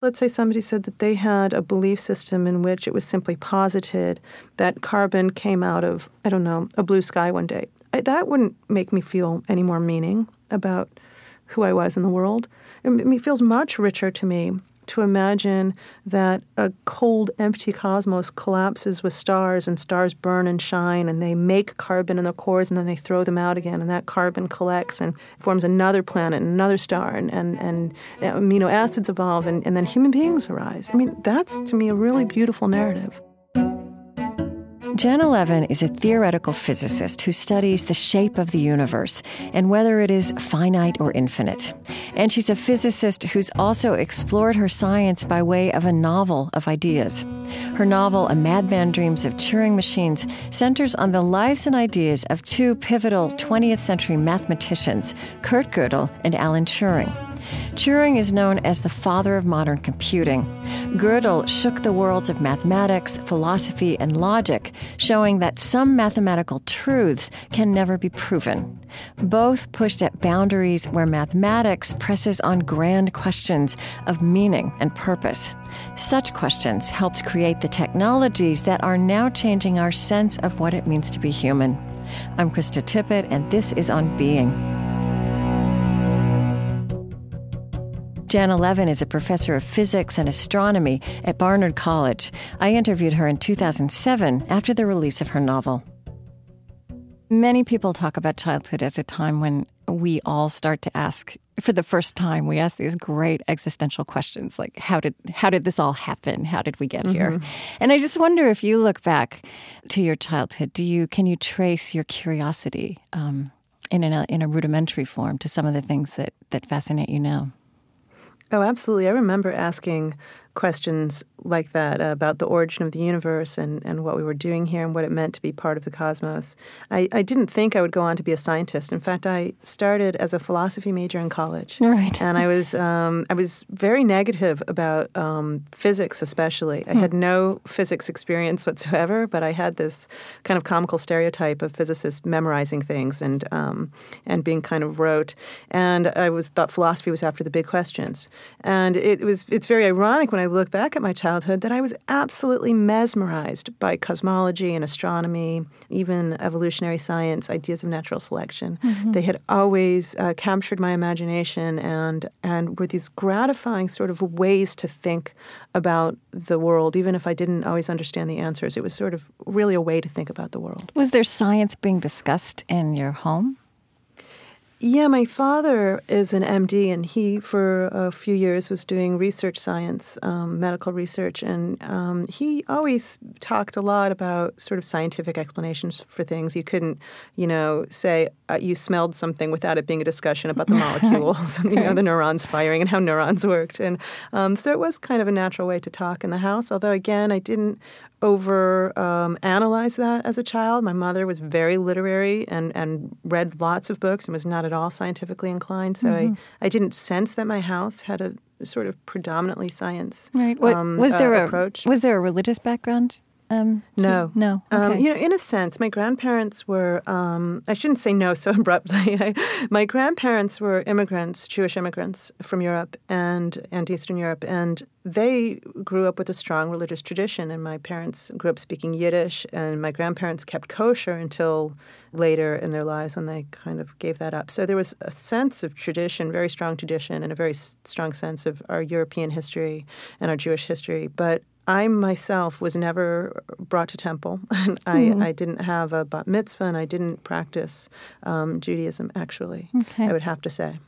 Let's say somebody said that they had a belief system in which it was simply posited that carbon came out of, I don't know, a blue sky one day. That wouldn't make me feel any more meaning about who I was in the world. It feels much richer to me to imagine that a cold, empty cosmos collapses with stars and stars burn and shine and they make carbon in their cores and then they throw them out again and that carbon collects and forms another planet and another star and, and, and amino acids evolve and, and then human beings arise. I mean, that's to me a really beautiful narrative. Janna Levin is a theoretical physicist who studies the shape of the universe and whether it is finite or infinite. And she's a physicist who's also explored her science by way of a novel of ideas. Her novel, A Madman Dreams of Turing Machines, centers on the lives and ideas of two pivotal 20th century mathematicians, Kurt Gödel and Alan Turing. Turing is known as the father of modern computing. Gödel shook the worlds of mathematics, philosophy, and logic, showing that some mathematical truths can never be proven. Both pushed at boundaries where mathematics presses on grand questions of meaning and purpose. Such questions helped create the technologies that are now changing our sense of what it means to be human. I'm Krista Tippett, and this is On Being. Janna Levin is a professor of physics and astronomy at Barnard College. I interviewed her in 2007 after the release of her novel. Many people talk about childhood as a time when we all start to ask for the first time we ask these great existential questions like how did how did this all happen how did we get mm-hmm. here and i just wonder if you look back to your childhood do you can you trace your curiosity um, in, a, in a rudimentary form to some of the things that, that fascinate you now Oh, absolutely. I remember asking questions like that uh, about the origin of the universe and, and what we were doing here and what it meant to be part of the cosmos. I, I didn't think I would go on to be a scientist. In fact, I started as a philosophy major in college. Right. And I was um, I was very negative about um, physics, especially. I hmm. had no physics experience whatsoever, but I had this kind of comical stereotype of physicists memorizing things and um, and being kind of rote. And I was thought philosophy was after the big questions. And it was it's very ironic when I look back at my childhood that I was absolutely mesmerized by cosmology and astronomy, even evolutionary science, ideas of natural selection. Mm-hmm. They had always uh, captured my imagination and and were these gratifying sort of ways to think about the world, even if I didn't always understand the answers. It was sort of really a way to think about the world. Was there science being discussed in your home? Yeah, my father is an MD, and he, for a few years, was doing research science, um, medical research, and um, he always talked a lot about sort of scientific explanations for things. You couldn't, you know, say uh, you smelled something without it being a discussion about the molecules, and, you know, the neurons firing and how neurons worked, and um, so it was kind of a natural way to talk in the house. Although, again, I didn't over um, analyze that as a child. My mother was very literary and, and read lots of books and was not at all scientifically inclined. So mm-hmm. I, I didn't sense that my house had a sort of predominantly science right. Um, was there uh, a, approach. Was there a religious background um, no, no. Um, okay. Um, you know, in a sense, my grandparents were. Um, I shouldn't say no so abruptly. my grandparents were immigrants, Jewish immigrants from Europe and and Eastern Europe, and they grew up with a strong religious tradition. And my parents grew up speaking Yiddish, and my grandparents kept kosher until later in their lives when they kind of gave that up. So there was a sense of tradition, very strong tradition, and a very strong sense of our European history and our Jewish history. But I myself was never brought to temple. and I, mm-hmm. I didn't have a bat mitzvah, and I didn't practice um, Judaism. Actually, okay. I would have to say.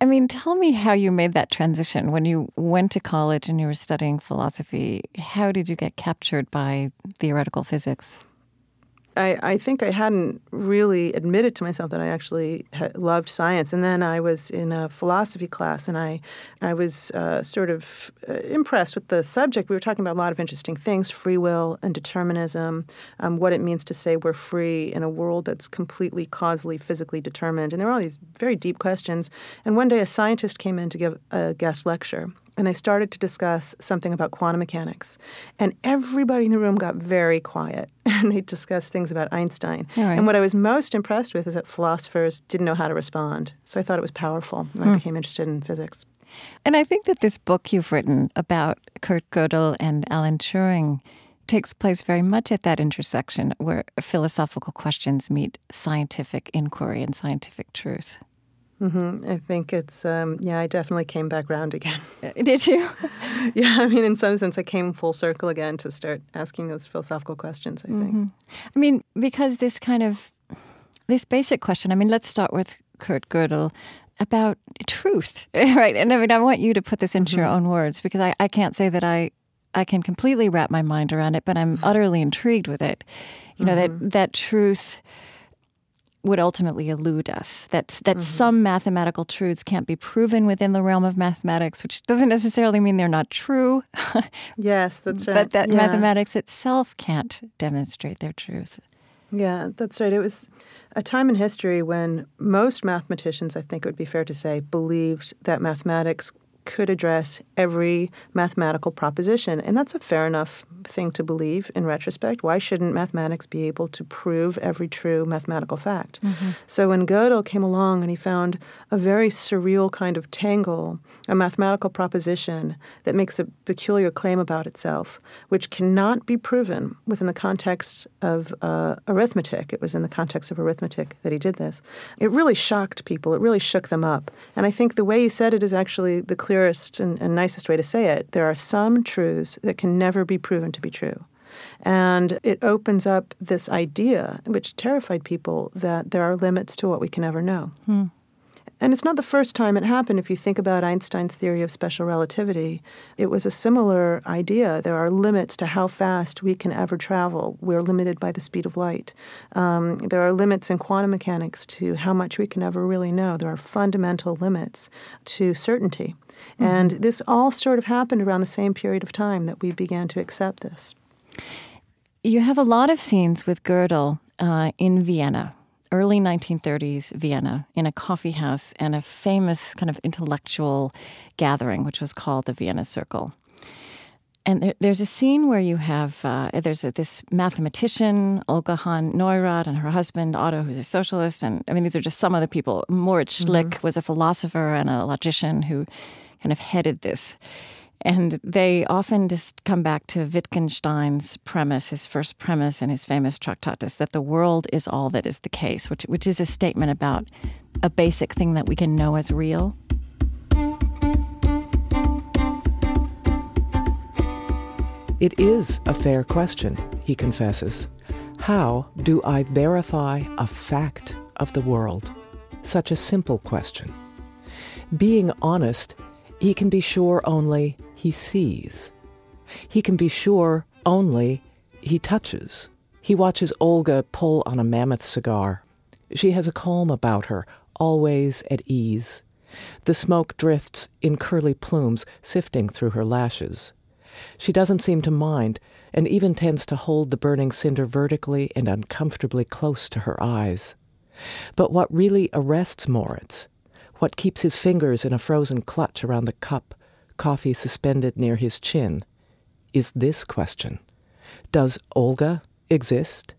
I mean, tell me how you made that transition when you went to college and you were studying philosophy. How did you get captured by theoretical physics? I, I think I hadn't really admitted to myself that I actually loved science. And then I was in a philosophy class, and I, I was uh, sort of uh, impressed with the subject. We were talking about a lot of interesting things free will and determinism, um, what it means to say we're free in a world that's completely causally, physically determined. And there were all these very deep questions. And one day a scientist came in to give a guest lecture and they started to discuss something about quantum mechanics. And everybody in the room got very quiet and they discussed things about Einstein. Right. And what I was most impressed with is that philosophers didn't know how to respond. So I thought it was powerful and I hmm. became interested in physics. And I think that this book you've written about Kurt Gödel and Alan Turing takes place very much at that intersection where philosophical questions meet scientific inquiry and scientific truth. Mm-hmm. I think it's, um, yeah, I definitely came back round again. Uh, did you? yeah, I mean, in some sense, I came full circle again to start asking those philosophical questions, I think. Mm-hmm. I mean, because this kind of, this basic question, I mean, let's start with Kurt Gödel about truth, right? And I mean, I want you to put this into mm-hmm. your own words because I, I can't say that I, I can completely wrap my mind around it, but I'm utterly intrigued with it. You know, that, mm-hmm. that truth would ultimately elude us. That that mm-hmm. some mathematical truths can't be proven within the realm of mathematics, which doesn't necessarily mean they're not true. yes, that's right. But that yeah. mathematics itself can't demonstrate their truth. Yeah, that's right. It was a time in history when most mathematicians, I think it would be fair to say, believed that mathematics could address every mathematical proposition. And that's a fair enough thing to believe in retrospect. Why shouldn't mathematics be able to prove every true mathematical fact? Mm-hmm. So when Gödel came along and he found a very surreal kind of tangle, a mathematical proposition that makes a peculiar claim about itself, which cannot be proven within the context of uh, arithmetic. It was in the context of arithmetic that he did this. It really shocked people. It really shook them up. And I think the way he said it is actually the clear clearest and, and nicest way to say it, there are some truths that can never be proven to be true. And it opens up this idea, which terrified people, that there are limits to what we can ever know. Hmm. And it's not the first time it happened. If you think about Einstein's theory of special relativity, it was a similar idea. There are limits to how fast we can ever travel. We're limited by the speed of light. Um, there are limits in quantum mechanics to how much we can ever really know. There are fundamental limits to certainty. Mm-hmm. And this all sort of happened around the same period of time that we began to accept this. You have a lot of scenes with Gödel uh, in Vienna early 1930s Vienna in a coffee house and a famous kind of intellectual gathering, which was called the Vienna Circle. And there, there's a scene where you have uh, there's a, this mathematician Olga Hahn Neurath and her husband Otto, who's a socialist, and I mean these are just some of the people. Moritz Schlick mm-hmm. was a philosopher and a logician who kind of headed this. And they often just come back to Wittgenstein's premise, his first premise in his famous Tractatus, that the world is all that is the case, which, which is a statement about a basic thing that we can know as real. It is a fair question, he confesses. How do I verify a fact of the world? Such a simple question. Being honest, he can be sure only he sees. He can be sure only he touches. He watches Olga pull on a mammoth cigar. She has a calm about her, always at ease. The smoke drifts in curly plumes sifting through her lashes. She doesn't seem to mind, and even tends to hold the burning cinder vertically and uncomfortably close to her eyes. But what really arrests Moritz, what keeps his fingers in a frozen clutch around the cup, coffee suspended near his chin, is this question Does Olga exist?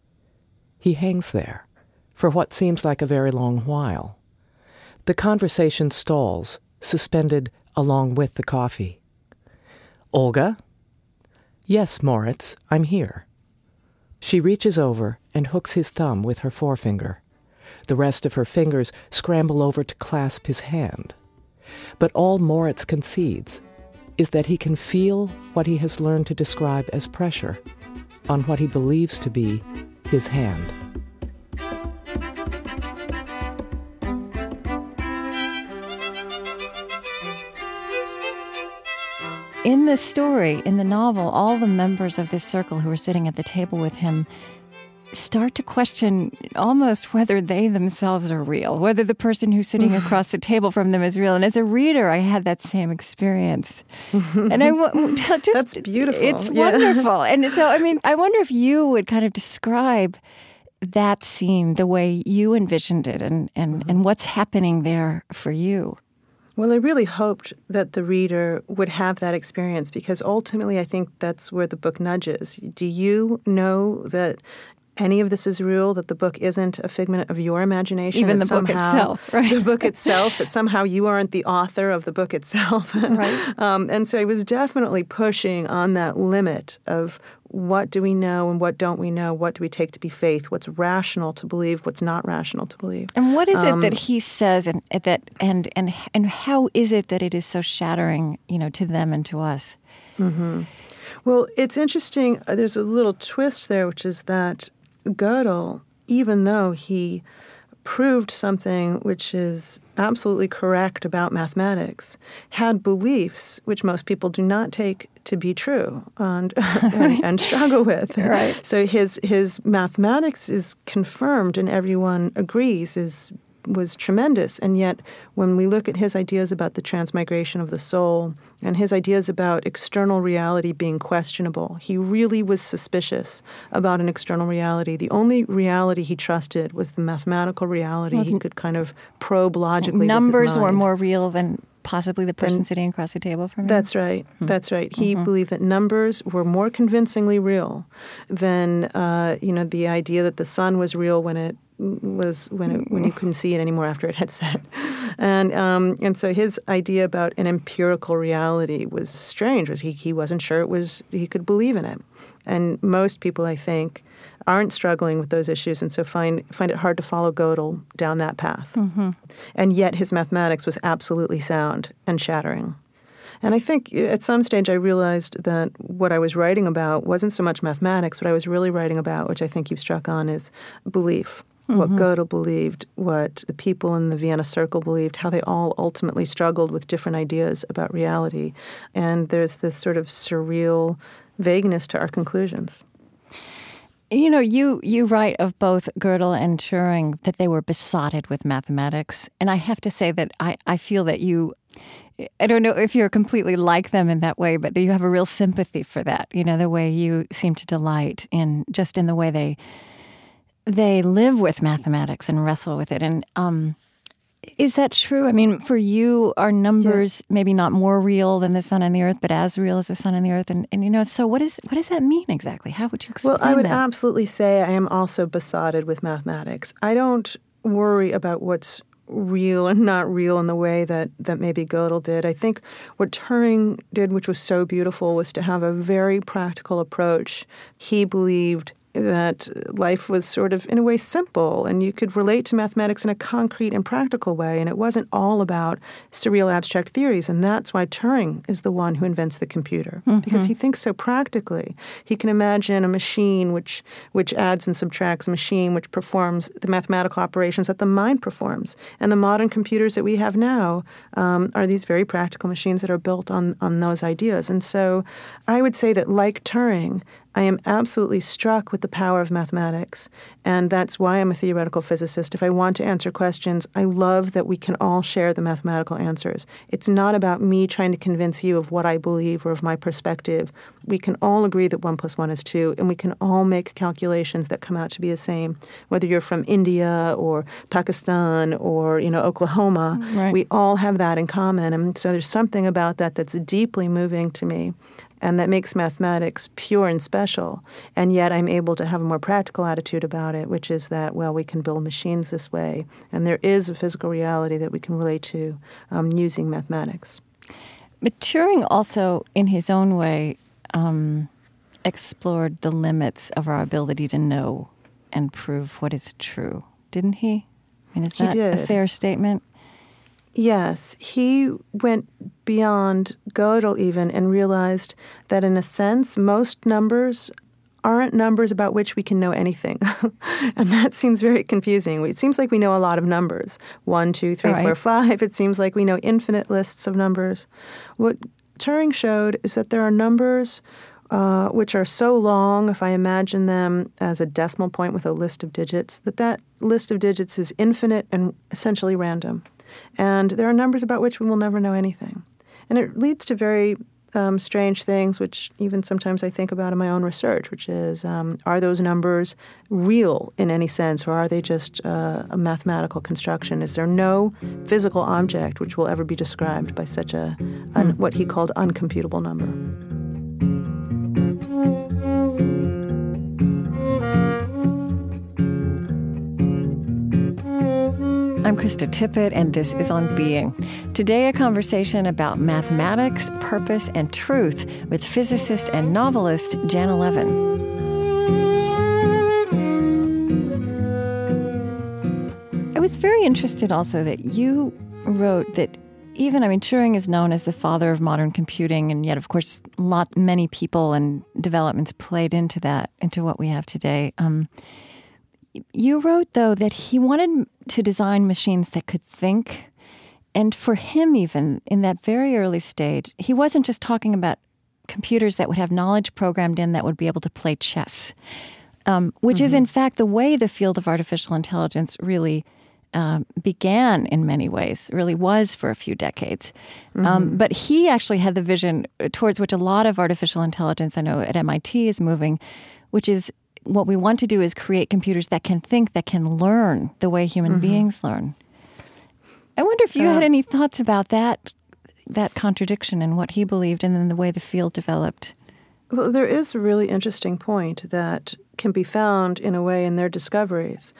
He hangs there for what seems like a very long while. The conversation stalls, suspended along with the coffee. Olga? Yes, Moritz, I'm here. She reaches over and hooks his thumb with her forefinger. The rest of her fingers scramble over to clasp his hand. But all Moritz concedes is that he can feel what he has learned to describe as pressure on what he believes to be his hand. In the story, in the novel, all the members of this circle who are sitting at the table with him start to question almost whether they themselves are real, whether the person who's sitting across the table from them is real. And as a reader, I had that same experience. and I just that's beautiful. It's yeah. wonderful. And so, I mean, I wonder if you would kind of describe that scene the way you envisioned it, and and mm-hmm. and what's happening there for you. Well, I really hoped that the reader would have that experience because ultimately I think that's where the book nudges. Do you know that any of this is real, that the book isn't a figment of your imagination. Even the book itself, right? The book itself, that somehow you aren't the author of the book itself. right. Um, and so I was definitely pushing on that limit of what do we know and what don't we know? What do we take to be faith? What's rational to believe? What's not rational to believe? And what is um, it that he says, and that and and and how is it that it is so shattering, you know, to them and to us? Mm-hmm. Well, it's interesting. Uh, there's a little twist there, which is that Gödel, even though he proved something which is absolutely correct about mathematics, had beliefs which most people do not take to be true and, and, and, struggle with. Right. So his his mathematics is confirmed and everyone agrees is was tremendous. And yet, when we look at his ideas about the transmigration of the soul and his ideas about external reality being questionable, he really was suspicious about an external reality. The only reality he trusted was the mathematical reality he could kind of probe logically. Numbers were more real than possibly the person and sitting across the table from him? That's right. Mm-hmm. That's right. He mm-hmm. believed that numbers were more convincingly real than uh, you know the idea that the sun was real when it was when it, when you couldn't see it anymore after it had set, and um, and so his idea about an empirical reality was strange. Was he he wasn't sure it was he could believe in it, and most people I think aren't struggling with those issues, and so find find it hard to follow Gödel down that path. Mm-hmm. And yet his mathematics was absolutely sound and shattering. And I think at some stage I realized that what I was writing about wasn't so much mathematics. What I was really writing about, which I think you've struck on, is belief mm-hmm. what Gödel believed, what the people in the Vienna Circle believed, how they all ultimately struggled with different ideas about reality. And there's this sort of surreal vagueness to our conclusions. You know, you you write of both Gödel and Turing that they were besotted with mathematics, and I have to say that I, I feel that you I don't know if you're completely like them in that way, but you have a real sympathy for that. You know, the way you seem to delight in just in the way they they live with mathematics and wrestle with it. And um, is that true? I mean, for you, are numbers yeah. maybe not more real than the sun and the earth, but as real as the sun and the earth? And, and you know, if so, what is what does that mean exactly? How would you explain that? Well, I would that? absolutely say I am also besotted with mathematics. I don't worry about what's real and not real in the way that, that maybe Gödel did. I think what Turing did, which was so beautiful, was to have a very practical approach. He believed that life was sort of, in a way, simple and you could relate to mathematics in a concrete and practical way. And it wasn't all about surreal abstract theories. And that's why Turing is the one who invents the computer, mm-hmm. because he thinks so practically. He can imagine a machine which, which adds and subtracts, a machine which performs the mathematical operations that the mind performs. And the modern computers that we have now um, are these very practical machines that are built on, on those ideas. And so I would say that, like Turing, I am absolutely struck with the power of mathematics, and that's why I'm a theoretical physicist. If I want to answer questions, I love that we can all share the mathematical answers. It's not about me trying to convince you of what I believe or of my perspective. We can all agree that 1 plus 1 is 2, and we can all make calculations that come out to be the same. Whether you're from India or Pakistan or, you know, Oklahoma, mm-hmm. right. we all have that in common. And so there's something about that that's deeply moving to me and that makes mathematics pure and special. And yet I'm able to have a more practical attitude about it, which is that, well, we can build machines this way, and there is a physical reality that we can relate to um, using mathematics. But Turing also, in his own way, um, explored the limits of our ability to know and prove what is true, didn't he? I mean, is that a fair statement? Yes, he went beyond Gödel even and realized that in a sense, most numbers aren't numbers about which we can know anything. and that seems very confusing. It seems like we know a lot of numbers one, two, three, right. four, five. It seems like we know infinite lists of numbers. What Turing showed is that there are numbers uh, which are so long, if I imagine them as a decimal point with a list of digits, that that list of digits is infinite and essentially random. And there are numbers about which we will never know anything. And it leads to very um, strange things, which even sometimes I think about in my own research, which is um, are those numbers real in any sense, or are they just uh, a mathematical construction? Is there no physical object which will ever be described by such a, an, what he called uncomputable number? I'm Krista Tippett, and this is On Being. Today, a conversation about mathematics, purpose, and truth with physicist and novelist Janna Levin. I was very interested also that you wrote that even I mean Turing is known as the father of modern computing, and yet of course, lot many people and developments played into that, into what we have today. Um, you wrote though that he wanted to design machines that could think, and for him, even in that very early stage, he wasn't just talking about computers that would have knowledge programmed in that would be able to play chess, um, which mm-hmm. is in fact the way the field of artificial intelligence really um, began in many ways, really was for a few decades. Um, mm-hmm. Um, but he actually had the vision towards which a lot of artificial intelligence, I know at MIT, is moving, which is what we want to do is create computers that can think, that can learn the way human mm-hmm. beings learn. I wonder if you uh, had any thoughts about that that contradiction and what he believed and then the way the field developed. Well, there is a really interesting point that can be found in a way in their discoveries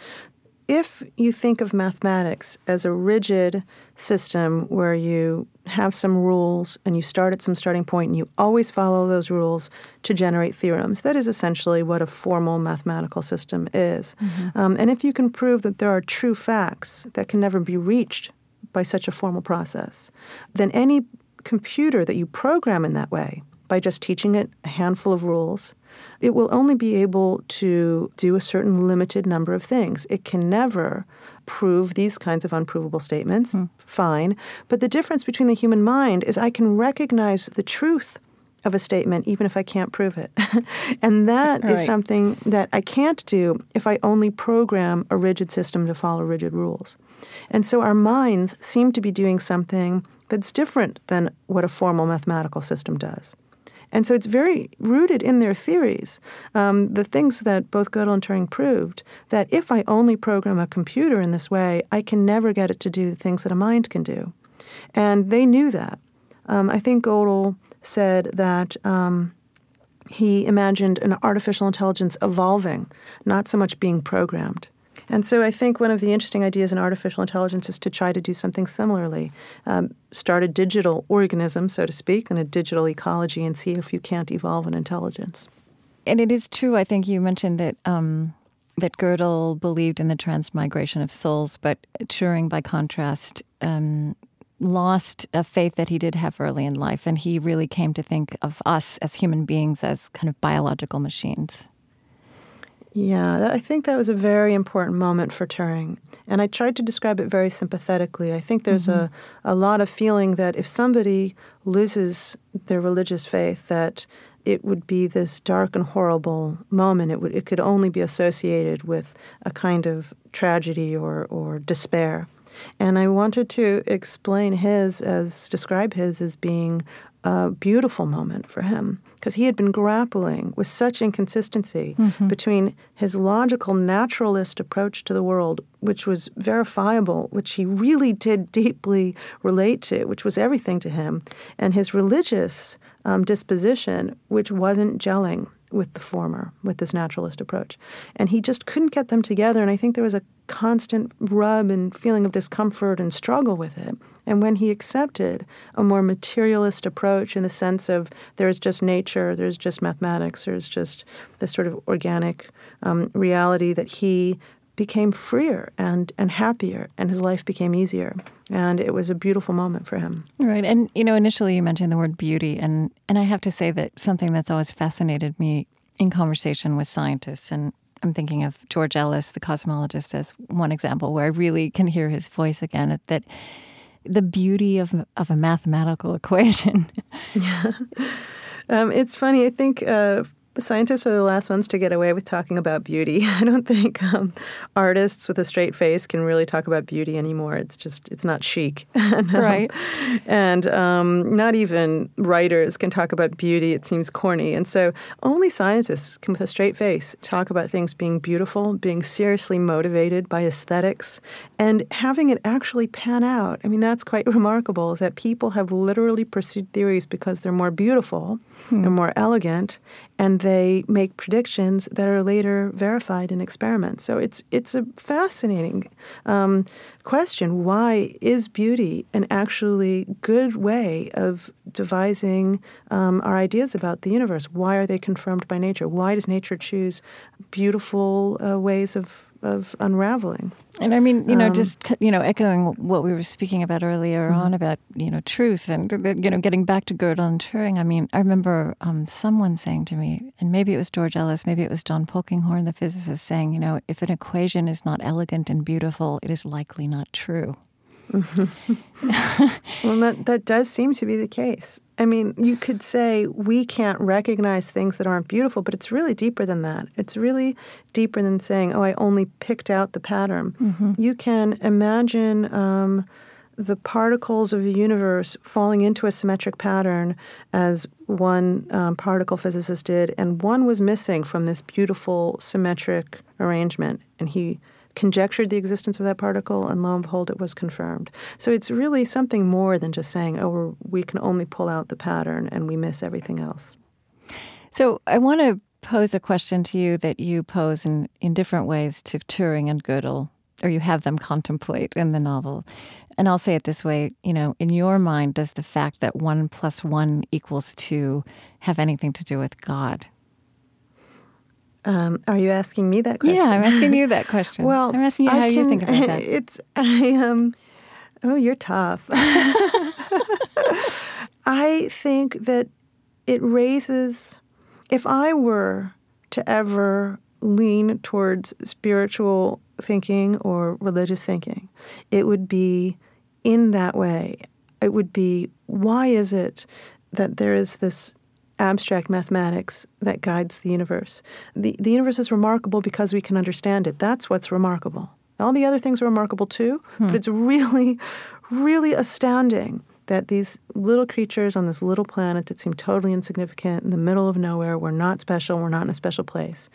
if you think of mathematics as a rigid system where you have some rules and you start at some starting point and you always follow those rules to generate theorems, that is essentially what a formal mathematical system is. Mm-hmm. Um, and if you can prove that there are true facts that can never be reached by such a formal process, then any computer that you program in that way, by just teaching it a handful of rules, it will only be able to do a certain limited number of things. It can never prove these kinds of unprovable statements. Mm. Fine. But the difference between the human mind is I can recognize the truth of a statement even if I can't prove it. and that right. is something that I can't do if I only program a rigid system to follow rigid rules. And so our minds seem to be doing something that's different than what a formal mathematical system does. And so it's very rooted in their theories. Um, the things that both Gödel and Turing proved that if I only program a computer in this way, I can never get it to do the things that a mind can do. And they knew that. Um, I think Gödel said that um, he imagined an artificial intelligence evolving, not so much being programmed. And so I think one of the interesting ideas in artificial intelligence is to try to do something similarly. Um, start a digital organism, so to speak, and a digital ecology and see if you can't evolve an intelligence. And it is true, I think you mentioned that. Um, that Gödel believed in the transmigration of souls, but Turing, by contrast, um, lost a faith that he did have early in life, and he really came to think of us as human beings as kind of biological machines. Yeah, I think that was a very important moment for Turing. And I tried to describe it very sympathetically. I think there's mm-hmm. a, a lot of feeling that if somebody loses their religious faith, that it would be this dark and horrible moment. It would it could only be associated with a kind of tragedy or, or despair. And I wanted to explain his as describe his as being a beautiful moment for him because he had been grappling with such inconsistency mm-hmm. between his logical naturalist approach to the world, which was verifiable, which he really did deeply relate to, which was everything to him, and his religious um, disposition, which wasn't gelling with the former, with this naturalist approach. And he just couldn't get them together. And I think there was a constant rub and feeling of discomfort and struggle with it. And when he accepted a more materialist approach in the sense of there's just nature, there's just mathematics, there's just this sort of organic um, reality that he became freer and, and happier and his life became easier and it was a beautiful moment for him right and you know initially you mentioned the word beauty and and i have to say that something that's always fascinated me in conversation with scientists and I'm thinking of George Ellis, the cosmologist, as one example where I really can hear his voice again. That the beauty of of a mathematical equation. yeah, um, it's funny. I think uh, scientists are the last ones to get away with talking about beauty. I don't think um, artists with a straight face can really talk about beauty anymore. It's just it's not chic, and, um, right? And um, not even writers can talk about beauty. It seems corny, and so only scientists can, with a straight face, talk about things being beautiful, being seriously motivated by aesthetics, and having it actually pan out. I mean, that's quite remarkable. Is that people have literally pursued theories because they're more beautiful, hmm. they're more elegant, and they make predictions that are later verified in experiments. So it's it's a fascinating um, question. Why is beauty an actually good way of devising um, our ideas about the universe? Why are they confirmed by nature? Why does nature choose beautiful uh, ways of of unraveling. And I mean, you know, um, just you know, echoing what we were speaking about earlier mm-hmm. on about you know truth and you know getting back to Gödel and Turing. I mean, I remember um, someone saying to me, and maybe it was George Ellis, maybe it was John Polkinghorne, the physicist, saying, you know, if an equation is not elegant and beautiful, it is likely not true. well, that, that does seem to be the case. I mean, you could say we can't recognize things that aren't beautiful, but it's really deeper than that. It's really deeper than saying, oh, I only picked out the pattern. Mm-hmm. You can imagine um, the particles of the universe falling into a symmetric pattern, as one um, particle physicist did, and one was missing from this beautiful symmetric arrangement. And he conjectured the existence of that particle, and lo and behold, it was confirmed. So it's really something more than just saying, oh, we can only pull out the pattern and we miss everything else. So I want to pose a question to you that you pose in, in different ways to Turing and Gödel, or you have them contemplate in the novel. And I'll say it this way you know, in your mind, does the fact that one plus one equals two have anything to do with God? Um, are you asking me that question? Yeah, I'm asking you that question. well, I'm asking you how can, you think about that. It's I um, oh, you're tough. I think that it raises. If I were to ever lean towards spiritual thinking or religious thinking, it would be in that way. It would be why is it that there is this abstract mathematics that guides the universe. The, the universe is remarkable because we can understand it. That's what's remarkable. All the other things are remarkable too, hmm. but it's really, really astounding that these little creatures on this little planet that seem totally insignificant in the middle of nowhere, we're not special, we're not in a special place,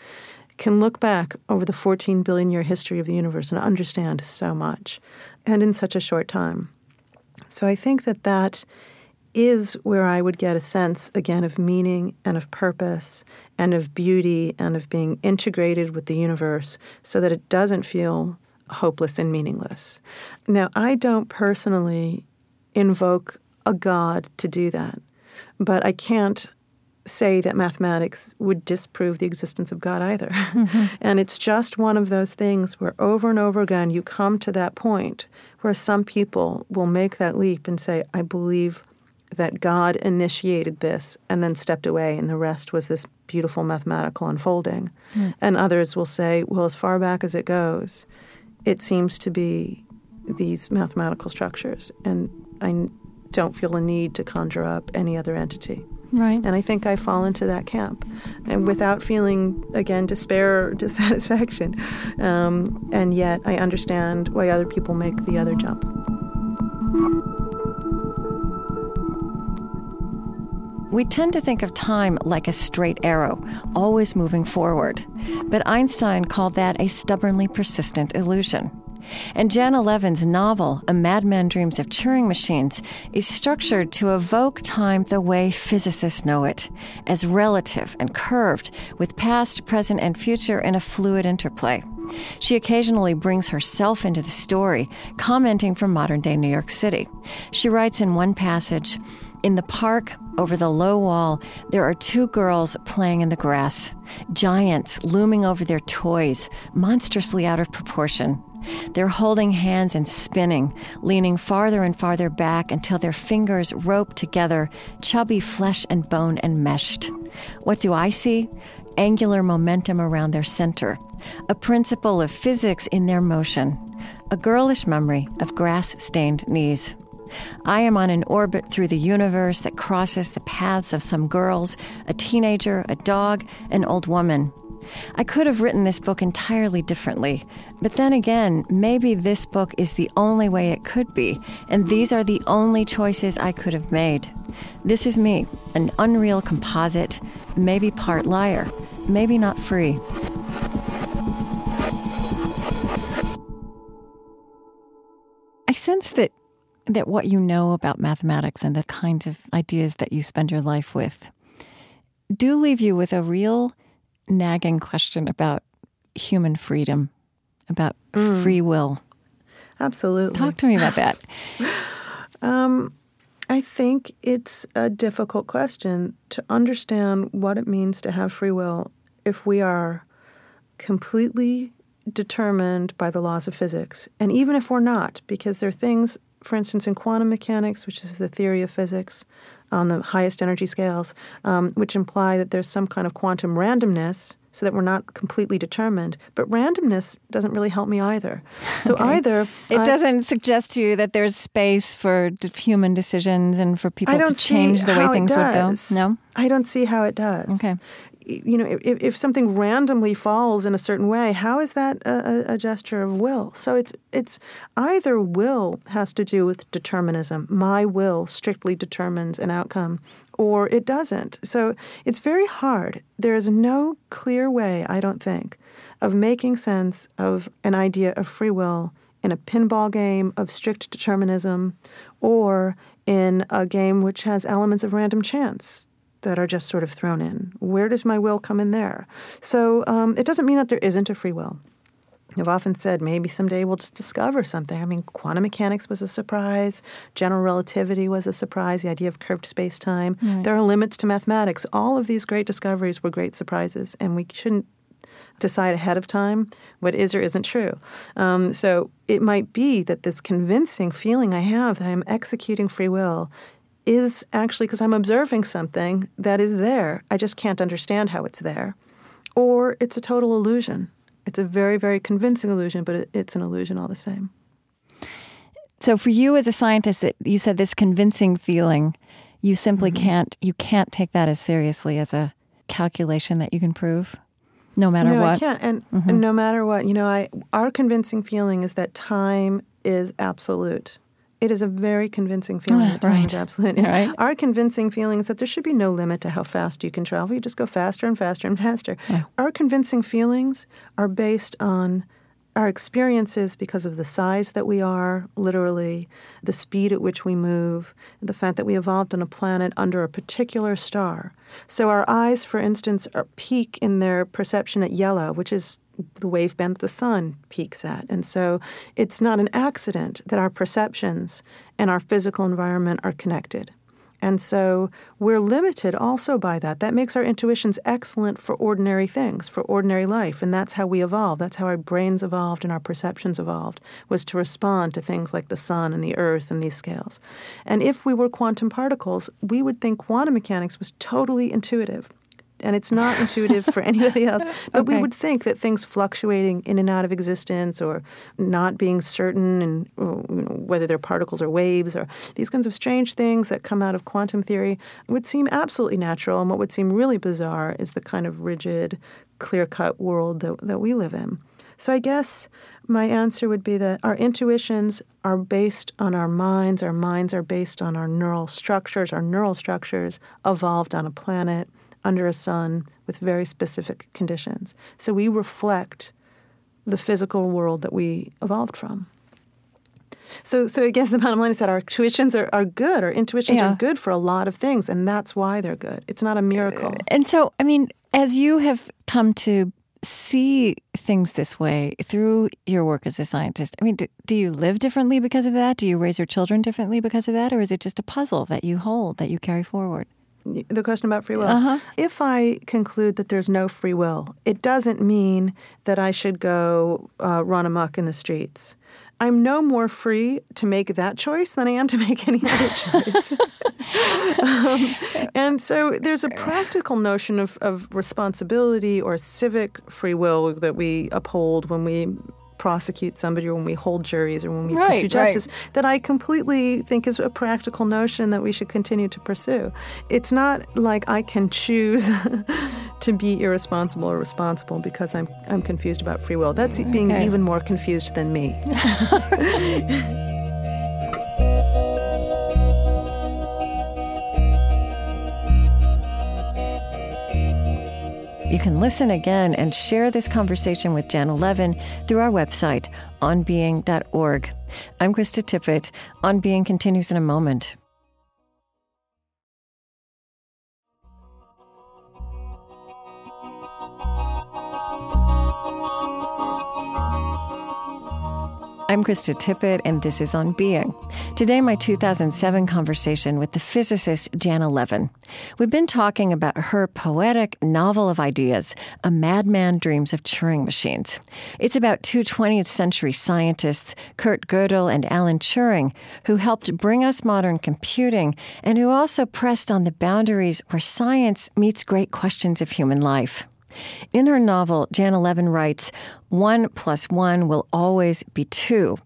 can look back over the 14 billion year history of the universe and understand so much, and in such a short time. So I think that that is where I would get a sense again of meaning and of purpose and of beauty and of being integrated with the universe so that it doesn't feel hopeless and meaningless. Now, I don't personally invoke a God to do that, but I can't say that mathematics would disprove the existence of God either. Mm-hmm. and it's just one of those things where over and over again you come to that point where some people will make that leap and say, I believe that God initiated this and then stepped away, and the rest was this beautiful mathematical unfolding. Mm. And others will say, well, as far back as it goes, it seems to be these mathematical structures, and I don't feel a need to conjure up any other entity. Right. And I think I fall into that camp, and without feeling again despair or dissatisfaction. Um, and yet, I understand why other people make the other jump. We tend to think of time like a straight arrow, always moving forward. But Einstein called that a stubbornly persistent illusion. And Janna Levin's novel, A Madman Dreams of Turing Machines, is structured to evoke time the way physicists know it, as relative and curved, with past, present, and future in a fluid interplay. She occasionally brings herself into the story, commenting from modern day New York City. She writes in one passage, in the park, over the low wall, there are two girls playing in the grass, giants looming over their toys, monstrously out of proportion. They're holding hands and spinning, leaning farther and farther back until their fingers rope together, chubby flesh and bone enmeshed. What do I see? Angular momentum around their center, a principle of physics in their motion, a girlish memory of grass stained knees. I am on an orbit through the universe that crosses the paths of some girls, a teenager, a dog, an old woman. I could have written this book entirely differently, but then again, maybe this book is the only way it could be, and these are the only choices I could have made. This is me, an unreal composite, maybe part liar, maybe not free. I sense that that what you know about mathematics and the kinds of ideas that you spend your life with do leave you with a real nagging question about human freedom, about Mm. free will. Absolutely. Talk to me about that. Um, I think it's a difficult question to understand what it means to have free will if we are completely determined by the laws of physics. And even if we're not, because there are things, for instance, in quantum mechanics, which is the theory of physics on the highest energy scales, um, which imply that there's some kind of quantum randomness so that we're not completely determined. But randomness doesn't really help me either. So Okay. either It I- doesn't suggest to you that there's space for d- human decisions and for people to change the way things would go. No? I don't see how it does. Okay. You know, if, if something randomly falls in a certain way, how is that a, a, gesture of will? So it's it's either will has to do with determinism. My will strictly determines an outcome, or it doesn't. So it's very hard. There is no clear way, I don't think, of making sense of an idea of free will in a pinball game of strict determinism or in a game which has elements of random chance that are just sort of thrown in. Where does my will come in there? So um, it doesn't mean that there isn't a free will. I've often said maybe someday we'll just discover something. I mean, quantum mechanics was a surprise, general relativity was a surprise, the idea of curved space time. There are limits to mathematics. All of these great discoveries were great surprises, and we shouldn't decide ahead of time what is or isn't true. Um, so it might be that this convincing feeling I have that I'm executing free will is actually because I'm observing something that is there. I just can't understand how it's there. Or it's a total illusion. It's a very, very convincing illusion, but it's an illusion all the same. So for you as a scientist, it, you said this convincing feeling, you simply Mm-hmm. can't you can't take that as seriously as a calculation that you can prove, no matter no, what. I can't. And, and no matter what, you know, I our convincing feeling is that time is absolute. It is a very convincing feeling that time is right. absolute. And Right. Our convincing feeling is that there should be no limit to how fast you can travel. You just go faster and faster and faster. Our convincing feelings are based on our experiences because of the size that we are, literally, the speed at which we move, the fact that we evolved on a planet under a particular star. So our eyes, for instance, are peak in their perception at yellow, which is the wave that the sun peaks at. And so it's not an accident that our perceptions and our physical environment are connected. And so we're limited also by that. That makes our intuitions excellent for ordinary things, for ordinary life. And that's how we evolved. That's how our brains evolved and our perceptions evolved, was to respond to things like the sun and the earth and these scales. And if we were quantum particles, we would think quantum mechanics was totally intuitive. And it's not intuitive for anybody else. But we would think that things fluctuating in and out of existence or not being certain and or, you know, whether they're particles or waves or these kinds of strange things that come out of quantum theory would seem absolutely natural. And what would seem really bizarre is the kind of rigid, clear cut world that, that we live in. So I guess my answer would be that our intuitions are based on our minds, our minds are based on our neural structures, our neural structures evolved on a planet under a sun with very specific conditions. So we reflect the physical world that we evolved from. So, so I guess the bottom line is that our intuitions are, are good. Our intuitions Yeah. are good for a lot of things, and that's why they're good. It's not a miracle. Uh, and so, I mean, as you have come to see things this way through your work as a scientist, I mean, do, do you live differently because of that? Do you raise your children differently because of that? Or is it just a puzzle that you hold, that you carry forward? The question about free will. Uh-huh. If I conclude that there's no free will, it doesn't mean that I should go uh, run amok in the streets. I'm no more free to make that choice than I am to make any other choice. um, and so there's a practical notion of, of responsibility or civic free will that we uphold when we prosecute somebody or when we hold juries or when we Right, pursue right. justice that I completely think is a practical notion that we should continue to pursue. It's not like I can choose to be irresponsible or responsible because I'm I'm confused about free will. That's being even more confused than me. You can listen again and share this conversation with Janna Levin through our website, onbeing.org. I'm Krista Tippett. On Being continues in a moment. I'm Krista Tippett, and this is On Being. Today, my 2007 conversation with the physicist Janna Levin. We've been talking about her poetic novel of ideas, A Madman Dreams of Turing Machines. It's about two 20th century scientists, Kurt Gödel and Alan Turing, who helped bring us modern computing and who also pressed on the boundaries where science meets great questions of human life. In her novel, Janna Levin writes, one plus one will always be two.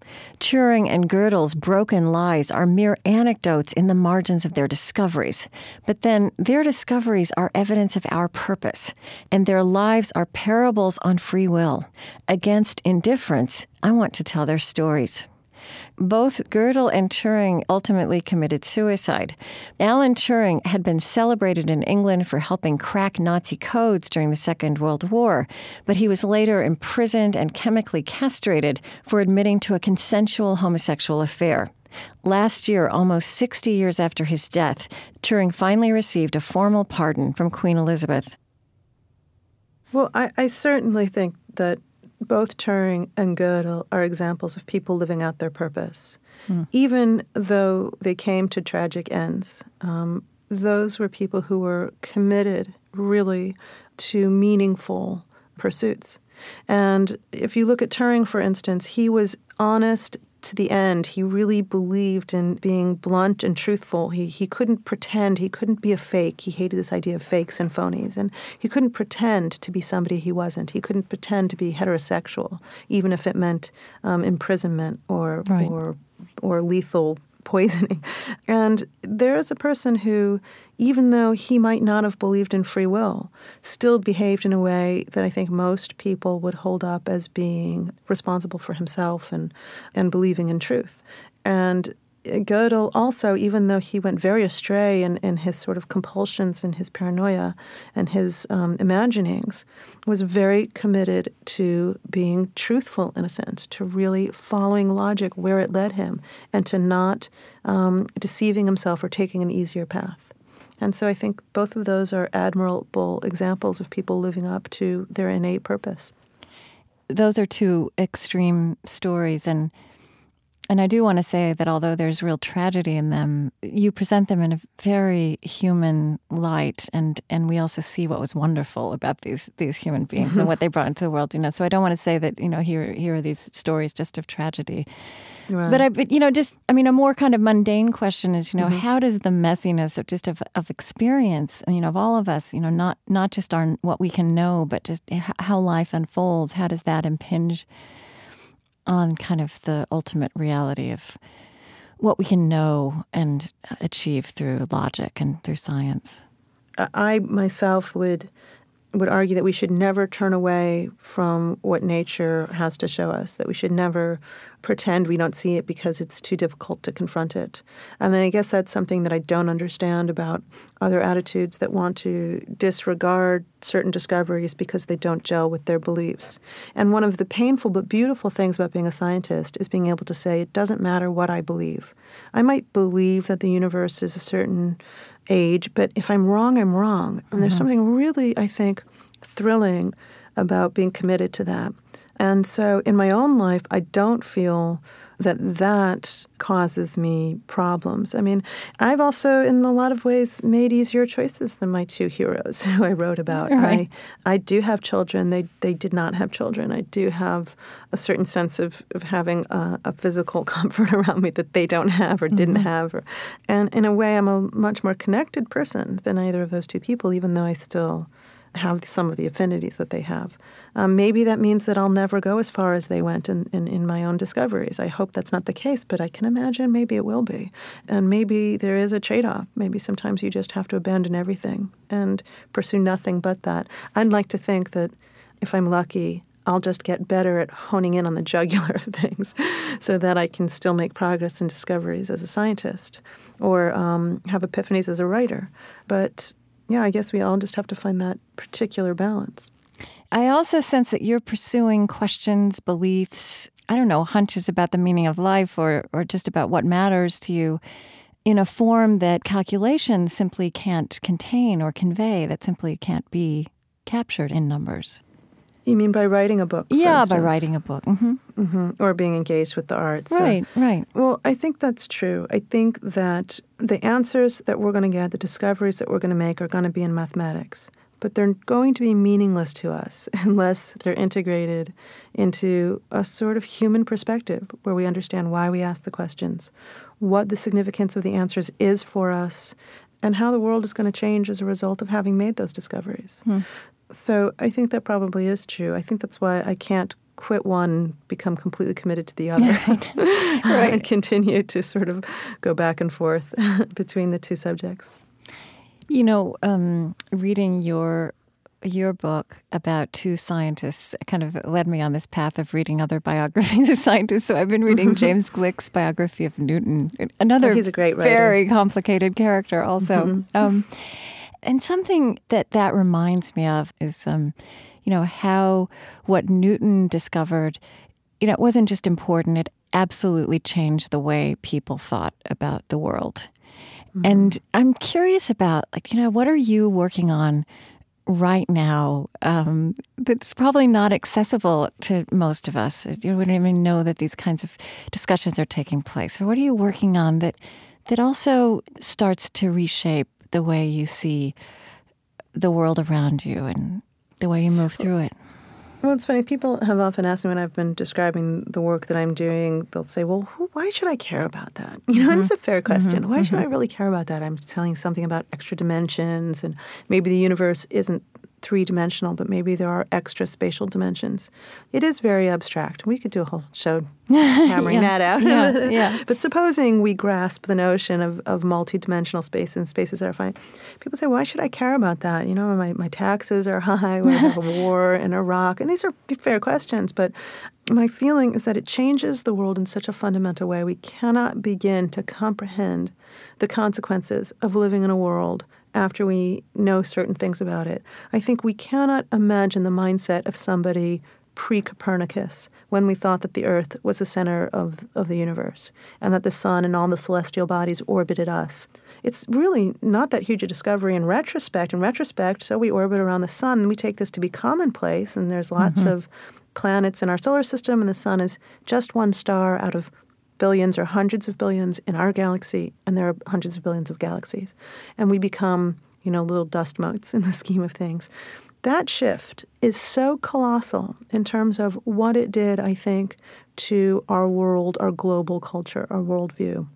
Turing and Gödel's broken lives are mere anecdotes in the margins of their discoveries. But then their discoveries are evidence of our purpose, and their lives are parables on free will. Against indifference, I want to tell their stories. Both Gödel and Turing ultimately committed suicide. Alan Turing had been celebrated in England for helping crack Nazi codes during the Second World War, but he was later imprisoned and chemically castrated for admitting to a consensual homosexual affair. Last year, almost 60 years after his death, Turing finally received a formal pardon from Queen Elizabeth. Well, I, I certainly think that both Turing and Gödel are examples of people living out their purpose. Mm. Even though they came to tragic ends, um, those were people who were committed really to meaningful pursuits. And if you look at Turing, for instance, he was honest to the end, he really believed in being blunt and truthful. He, he couldn't pretend, he couldn't be a fake. He hated this idea of fakes and phonies. And he couldn't pretend to be somebody he wasn't. He couldn't pretend to be heterosexual, even if it meant um, imprisonment or, right. or, or lethal poisoning. And there is a person who, even though he might not have believed in free will, still behaved in a way that I think most people would hold up as being responsible for himself and, and believing in truth. And Gödel also, even though he went very astray in, in his sort of compulsions and his paranoia and his um, imaginings, was very committed to being truthful in a sense, to really following logic where it led him, and to not um, deceiving himself or taking an easier path. And so I think both of those are admirable examples of people living up to their innate purpose. Those are two extreme stories, and and I do want to say that although there's real tragedy in them, you present them in a very human light, and, and we also see what was wonderful about these these human beings and what they brought into the world. You know, so I don't want to say that you know here here are these stories just of tragedy, right. but I but you know just I mean a more kind of mundane question is you know mm-hmm. how does the messiness of just of, of experience you know of all of us you know not not just our what we can know but just how life unfolds how does that impinge on kind of the ultimate reality of what we can know and achieve through logic and through science. I myself would would argue that we should never turn away from what nature has to show us, that we should never pretend we don't see it because it's too difficult to confront it. And I guess that's something that I don't understand about other attitudes that want to disregard certain discoveries because they don't gel with their beliefs. And one of the painful but beautiful things about being a scientist is being able to say, it doesn't matter what I believe. I might believe that the universe is a certain age, but if I'm wrong, I'm wrong. And mm-hmm. there's something really, I think, thrilling about being committed to that. And so in my own life, I don't feel that that causes me problems. I mean, I've also, in a lot of ways, made easier choices than my two heroes who I wrote about. Right. I, I do have children. They, they did not have children. I do have a certain sense of, of having a, a physical comfort around me that they don't have or didn't mm-hmm. have. Or, and in a way, I'm a much more connected person than either of those two people, even though I still have some of the affinities that they have. Um, maybe that means that I'll never go as far as they went in, in, in, my own discoveries. I hope that's not the case, but I can imagine maybe it will be. And maybe there is a trade off. Maybe sometimes you just have to abandon everything and pursue nothing but that. I'd like to think that if I'm lucky, I'll just get better at honing in on the jugular of things so that I can still make progress and discoveries as a scientist or um, have epiphanies as a writer. But yeah, I guess we all just have to find that particular balance. I also sense that you're pursuing questions, beliefs, I don't know, hunches about the meaning of life or, or just about what matters to you in a form that calculation simply can't contain or convey, that simply can't be captured in numbers. You mean by writing a book? Yeah, by writing a book. Mm-hmm. Mm-hmm. Or being engaged with the arts. Right, right. Well, I think that's true. I think that the answers that we're going to get, the discoveries that we're going to make, are going to be in mathematics. But they're going to be meaningless to us unless they're integrated into a sort of human perspective where we understand why we ask the questions, what the significance of the answers is for us, and how the world is going to change as a result of having made those discoveries. Hmm. So I think that probably is true. I think that's why I can't quit one, become completely committed to the other. right. right. and continue to sort of go back and forth between the two subjects. You know, um, reading your your book about two scientists kind of led me on this path of reading other biographies of scientists. So I've been reading James Gleick's biography of Newton, another oh, he's a great writer. very complicated character, also. Mm-hmm. Um, and something that that reminds me of is, um, you know, how what Newton discovered, you know, it wasn't just important; it absolutely changed the way people thought about the world. Mm-hmm. And I'm curious about, like, you know, what are you working on right now um, that's probably not accessible to most of us. You wouldn't even know that these kinds of discussions are taking place. Or what are you working on that that also starts to reshape the way you see the world around you and the way you move through it? Well, it's funny. People have often asked me when I've been describing the work that I'm doing, they'll say, Well, who, why should I care about that? You know, mm-hmm. and it's a fair question. Mm-hmm. Why should mm-hmm. I really care about that? I'm telling something about extra dimensions, and maybe the universe isn't three dimensional, but maybe there are extra spatial dimensions. It is very abstract. We could do a whole show hammering yeah. that out. yeah, yeah. But supposing we grasp the notion of, of multidimensional space and spaces that are finite, people say, why should I care about that? You know, my, my taxes are high, we have a war in Iraq. And these are fair questions, but my feeling is that it changes the world in such a fundamental way. We cannot begin to comprehend the consequences of living in a world after we know certain things about it. I think we cannot imagine the mindset of somebody pre Copernicus when we thought that the Earth was the center of, of the universe and that the sun and all the celestial bodies orbited us. It's really not that huge a discovery in retrospect. In retrospect, so we orbit around the sun, and we take this to be commonplace, and there's lots mm-hmm. of planets in our solar system, and the sun is just one star out of billions or hundreds of billions in our galaxy, and there are hundreds of billions of galaxies. And we become, you know, little dust motes in the scheme of things. That shift is so colossal in terms of what it did, I think, to our world, our global culture, our worldview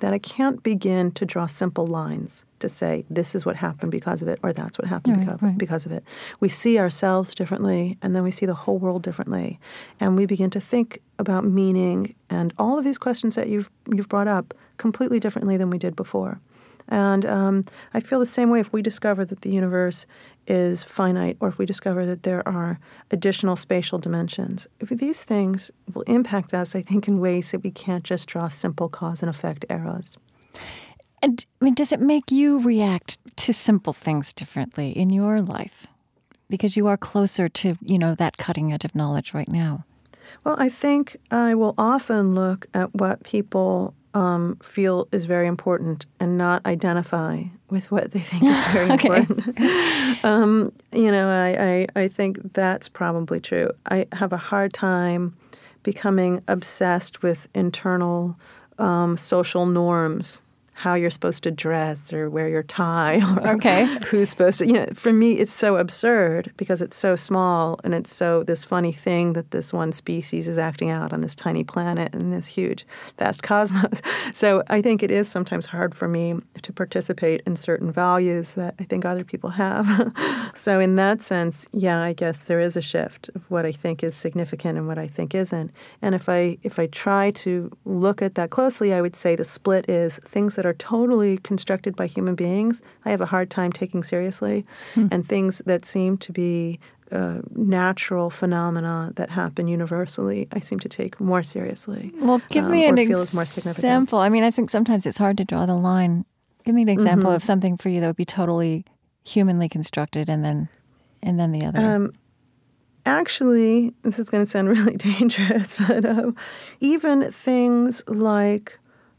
that I can't begin to draw simple lines to say this is what happened because of it or that's what happened right, because, right. because of it. We see ourselves differently and then we see the whole world differently and we begin to think about meaning and all of these questions that you've you've brought up completely differently than we did before. And um, I feel the same way if we discover that the universe is finite or if we discover that there are additional spatial dimensions. If these things will impact us, I think, in ways that we can't just draw simple cause and effect arrows. And I mean, does it make you react to simple things differently in your life? Because you are closer to, you know, that cutting edge of knowledge right now. Well, I think I will often look at what people um, feel is very important and not identify with what they think is very important. um, you know, I, I, I think that's probably true. I have a hard time becoming obsessed with internal um, social norms how you're supposed to dress or wear your tie or okay. who's supposed to you know for me it's so absurd because it's so small and it's so this funny thing that this one species is acting out on this tiny planet in this huge vast cosmos. So i think it is sometimes hard for me to participate in certain values that i think other people have. So in that sense yeah i guess there is a shift of what i think is significant and what i think isn't. And if i if i try to look at that closely i would say the split is things that are totally constructed by human beings, I have a hard time taking seriously, hmm. and things that seem to be uh, natural phenomena that happen universally, I seem to take more seriously. Well, give um, me an example. I mean, I think sometimes it's hard to draw the line. Give me an example mm-hmm. of something for you that would be totally humanly constructed, and then and then the other. Um, actually, this is going to sound really dangerous, but uh, even things like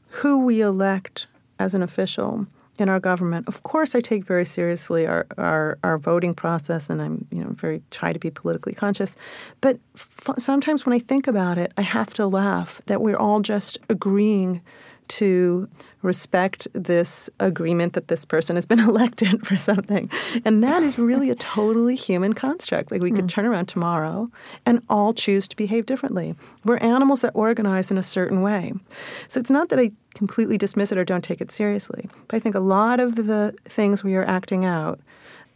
who we elect as an official in our government. Of course, I take very seriously our, our, our voting process, and I'm you know very try to be politically conscious. But f- sometimes when I think about it, I have to laugh that we're all just agreeing to respect this agreement that this person has been elected for something. And that is really a totally human construct. Like we could mm. turn around tomorrow and all choose to behave differently. We're animals that organize in a certain way. So it's not that I completely dismiss it or don't take it seriously, but I think a lot of the things we are acting out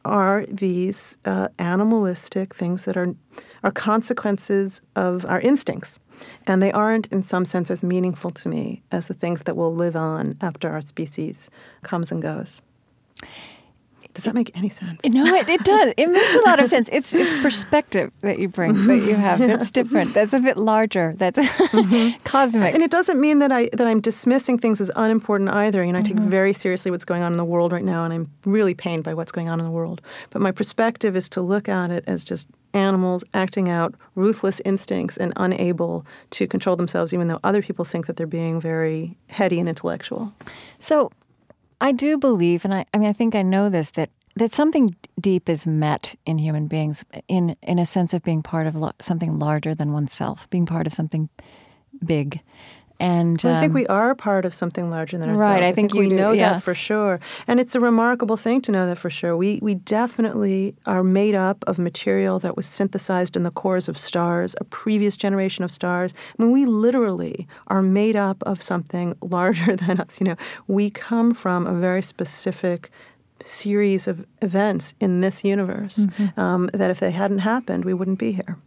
are these uh, animalistic things that are, are consequences of our instincts. And they aren't, in some sense, as meaningful to me as the things that will live on after our species comes and goes. Does that make any sense? No, it, it does. It makes a lot of sense. It's it's perspective that you bring, that you have. yeah. That's different. That's a bit larger. That's mm-hmm. cosmic. And it doesn't mean that I that I'm dismissing things as unimportant either. You know, I take mm-hmm. very seriously what's going on in the world right now, and I'm really pained by what's going on in the world. But my perspective is to look at it as just animals acting out ruthless instincts and unable to control themselves, even though other people think that they're being very heady and intellectual. So I do believe, and I, I mean, I think I know this, that that something deep is met in human beings in in a sense of being part of lo- something larger than oneself, being part of something big. And well, I think um, we are part of something larger than ourselves. Right, I, I think, think we do, know yeah. that for sure. And it's a remarkable thing to know that for sure. We we definitely are made up of material that was synthesized in the cores of stars, a previous generation of stars. I mean, we literally are made up of something larger than us. You know, we come from a very specific series of events in this universe mm-hmm. um, that if they hadn't happened, we wouldn't be here.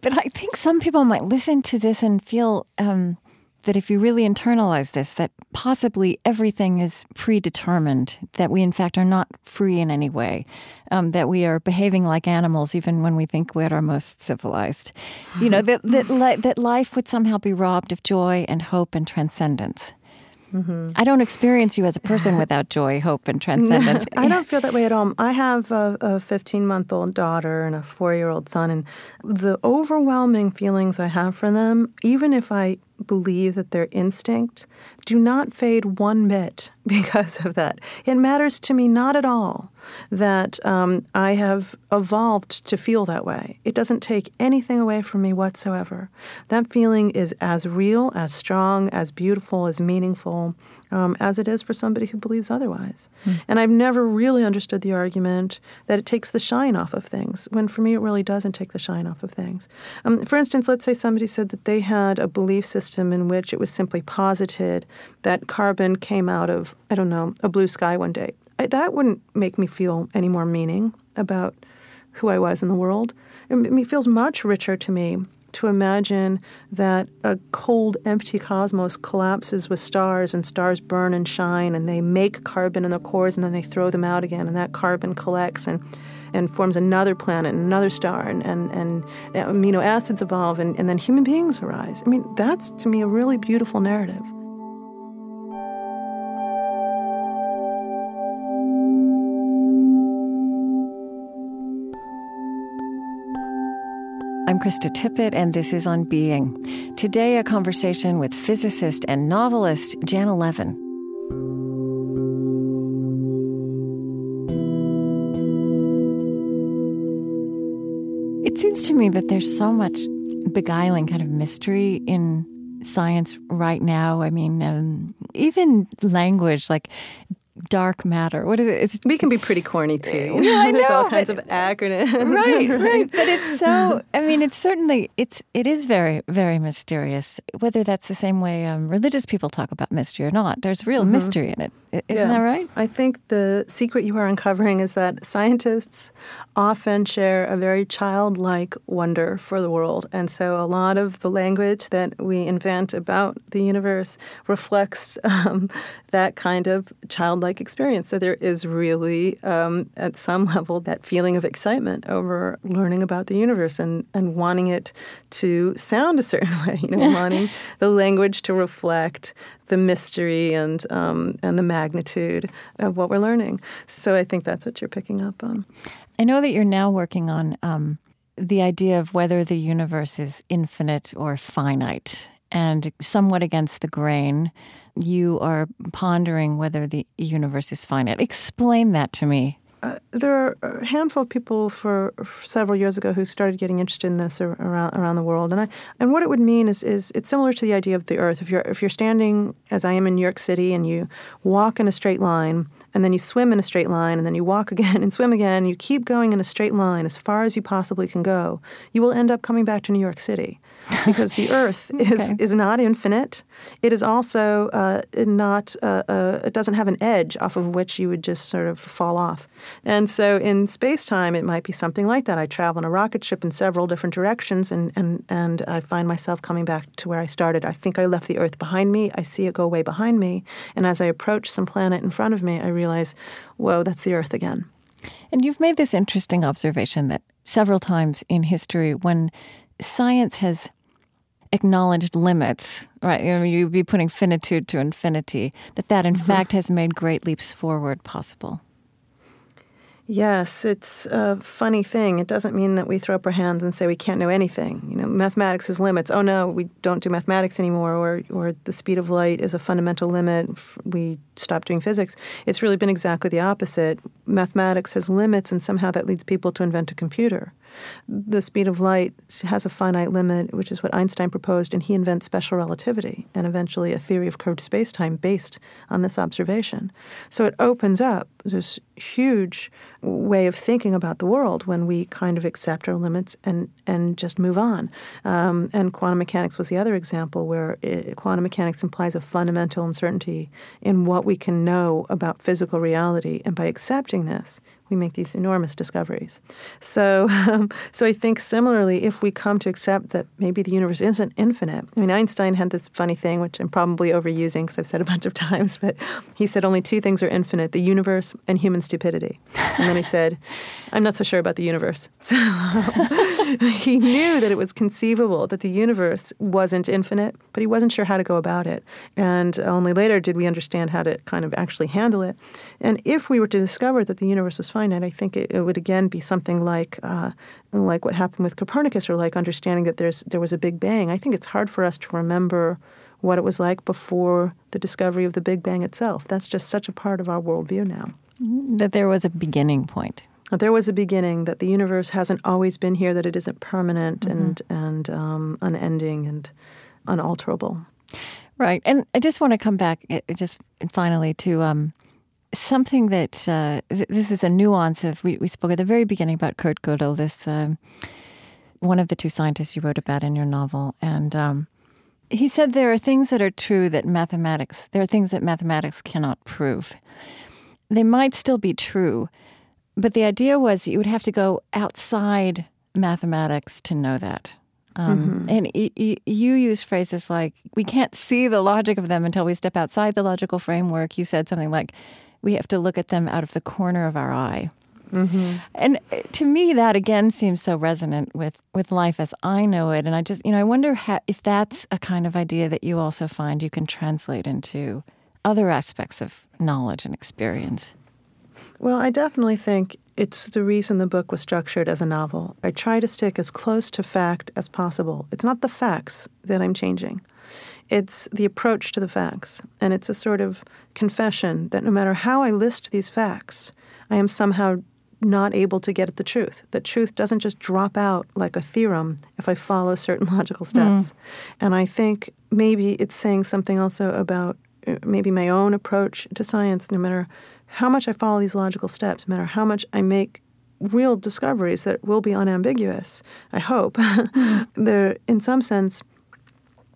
But I think some people might listen to this and feel um, that if you really internalize this, that possibly everything is predetermined, that we in fact are not free in any way, um, that we are behaving like animals even when we think we're our most civilized. You know, that, that, li- that life would somehow be robbed of joy and hope and transcendence. Mm-hmm. I don't experience you as a person without joy, hope, and transcendence. I don't feel that way at all. I have a 15 month old daughter and a four year old son, and the overwhelming feelings I have for them, even if I believe that their instinct do not fade one bit because of that. It matters to me not at all that um, I have evolved to feel that way. It doesn't take anything away from me whatsoever. That feeling is as real, as strong, as beautiful, as meaningful um, as it is for somebody who believes otherwise. Mm. And I've never really understood the argument that it takes the shine off of things, when for me it really doesn't take the shine off of things. Um, for instance, let's say somebody said that they had a belief system in which it was simply posited that carbon came out of, I don't know, a blue sky one day. I, that wouldn't make me feel any more meaning about who I was in the world. It, it feels much richer to me to imagine that a cold, empty cosmos collapses with stars and stars burn and shine and they make carbon in the cores and then they throw them out again and that carbon collects and and forms another planet and another star and, and, and amino acids evolve and, and then human beings arise. I mean, that's to me a really beautiful narrative. I'm Krista Tippett, and this is On Being. Today, a conversation with physicist and novelist Janna Levin. It seems to me that there's so much beguiling kind of mystery in science right now. I mean, um, even language like dark matter. What is it? It's, we can be pretty corny too. Yeah, I There's know, all kinds of acronyms. Right, right, right. But it's so. I mean, it's certainly it's it is very very mysterious. Whether that's the same way um, religious people talk about mystery or not, there's real mm-hmm. mystery in it. Isn't yeah. that right? I think the secret you are uncovering is that scientists often share a very childlike wonder for the world, and so a lot of the language that we invent about the universe reflects um, that kind of childlike experience. So there is really, um, at some level, that feeling of excitement over learning about the universe and, and wanting it to sound a certain way, you know, wanting the language to reflect the mystery and um, and the magnitude of what we're learning. So I think that's what you're picking up on. I know that you're now working on um, the idea of whether the universe is infinite or finite and somewhat against the grain, you are pondering whether the universe is finite. Explain that to me. Uh, there are a handful of people for, for, several years ago who started getting interested in this around around the world, and I and what it would mean is is it's similar to the idea of the Earth. If you're if you're standing as I am in New York City and you walk in a straight line, and then you swim in a straight line, and then you walk again and swim again, and you keep going in a straight line as far as you possibly can go, you will end up coming back to New York City because the Earth okay. is is not infinite. It is also uh, not uh, uh, it doesn't have an edge off of which you would just sort of fall off. And so in space time, it might be something like that. I travel in a rocket ship in several different directions, and and and I find myself coming back to where I started. I think I left the Earth behind me. I see it go way behind me, and as I approach some planet in front of me, I realize, whoa, that's the Earth again. And you've made this interesting observation that several times in history, when science has acknowledged limits, right? You know, you'd be putting finitude to infinity, that that in mm-hmm. fact has made great leaps forward possible. Yes, it's a funny thing. It doesn't mean that we throw up our hands and say we can't know anything. You know, mathematics has limits. Oh no, we don't do mathematics anymore, or or the speed of light is a fundamental limit. We stop doing physics. It's really been exactly the opposite. Mathematics has limits, and somehow that leads people to invent a computer. The speed of light has a finite limit, which is what Einstein proposed, and he invents special relativity and eventually a theory of curved spacetime based on this observation. So it opens up this huge way of thinking about the world when we kind of accept our limits and, and just move on. Um, and quantum mechanics was the other example where it, quantum mechanics implies a fundamental uncertainty in what we can know about physical reality. And by accepting this, we make these enormous discoveries. So, um, so I think similarly, if we come to accept that maybe the universe isn't infinite, I mean, Einstein had this funny thing, which I'm probably overusing because I've said a bunch of times, but he said only two things are infinite the universe and human stupidity. And then he said, I'm not so sure about the universe. So he knew that it was conceivable that the universe wasn't infinite, but he wasn't sure how to go about it. And only later did we understand how to kind of actually handle it. And if we were to discover that the universe was finite, I think it, it would again be something like uh, like what happened with Copernicus, or like understanding that there's there was a Big Bang. I think it's hard for us to remember what it was like before the discovery of the Big Bang itself. That's just such a part of our worldview now. That there was a beginning point. There was a beginning, that the universe hasn't always been here, that it isn't permanent mm-hmm. and, and um, unending and unalterable. Right. And I just want to come back eh, just finally to um, something that uh, th- this is a nuance of, we, we spoke at the very beginning about Kurt Gödel, this uh, one of the two scientists you wrote about in your novel. And um, he said there are things that are true that mathematics, there are things that mathematics cannot prove. They might still be true, but the idea was that you would have to go outside mathematics to know that. Um, mm-hmm. And y- y- you use phrases like, we can't see the logic of them until we step outside the logical framework. You said something like, we have to look at them out of the corner of our eye. Mm-hmm. And uh, to me, that again seems so resonant with, with life as I know it. And I just, you know, I wonder how, if that's a kind of idea that you also find you can translate into other aspects of knowledge and experience. Well, I definitely think it's the reason the book was structured as a novel. I try to stick as close to fact as possible. It's not the facts that I'm changing, it's the approach to the facts. And it's a sort of confession that no matter how I list these facts, I am somehow not able to get at the truth. That truth doesn't just drop out like a theorem if I follow certain logical steps. Mm. And I think maybe it's saying something also about uh, maybe my own approach to science, no matter how much I follow these logical steps, no matter how much I make real discoveries that will be unambiguous, I hope, mm. they're in some sense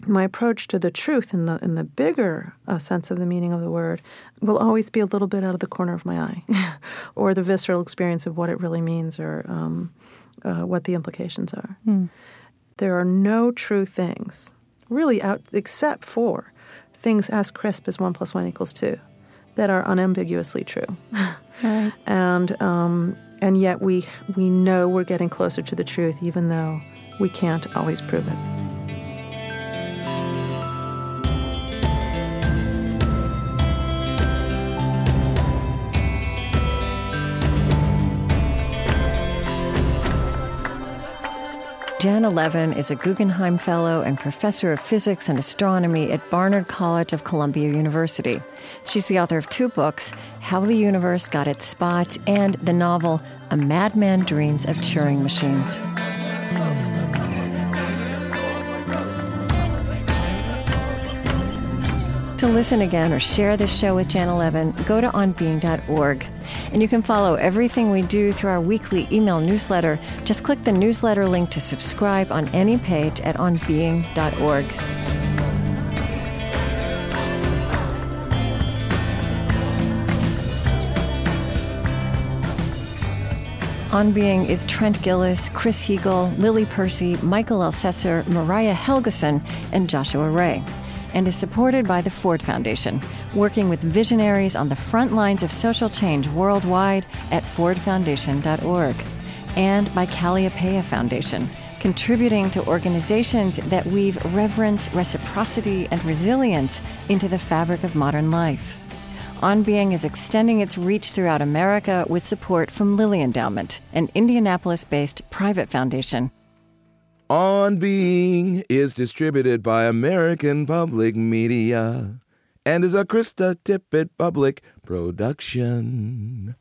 my approach to the truth in the in the bigger uh, sense of the meaning of the word will always be a little bit out of the corner of my eye, or the visceral experience of what it really means, or um, uh, what the implications are. Mm. There are no true things, really, out except for things as crisp as one plus one equals two, that are unambiguously true, right. and um, and yet we we know we're getting closer to the truth, even though we can't always prove it. Janna Levin is a Guggenheim Fellow and Professor of Physics and Astronomy at Barnard College of Columbia University. She's the author of two books How the Universe Got Its Spots and the novel A Madman Dreams of Turing Machines. To listen again or share this show with Janna Levin, go to onbeing.org. And you can follow everything we do through our weekly email newsletter. Just click the newsletter link to subscribe on any page at onbeing.org. On Being is Trent Gilliss, Chris Heagle, Lily Percy, Michael Elcessor, Mariah Helgeson, and Joshua Ray and is supported by the Ford Foundation, working with visionaries on the front lines of social change worldwide at fordfoundation.org, and by Kalliopeia Foundation, contributing to organizations that weave reverence, reciprocity, and resilience into the fabric of modern life. On Being is extending its reach throughout America with support from Lilly Endowment, an Indianapolis based private foundation on Being is distributed by American Public Media and is a Krista Tippett Public production.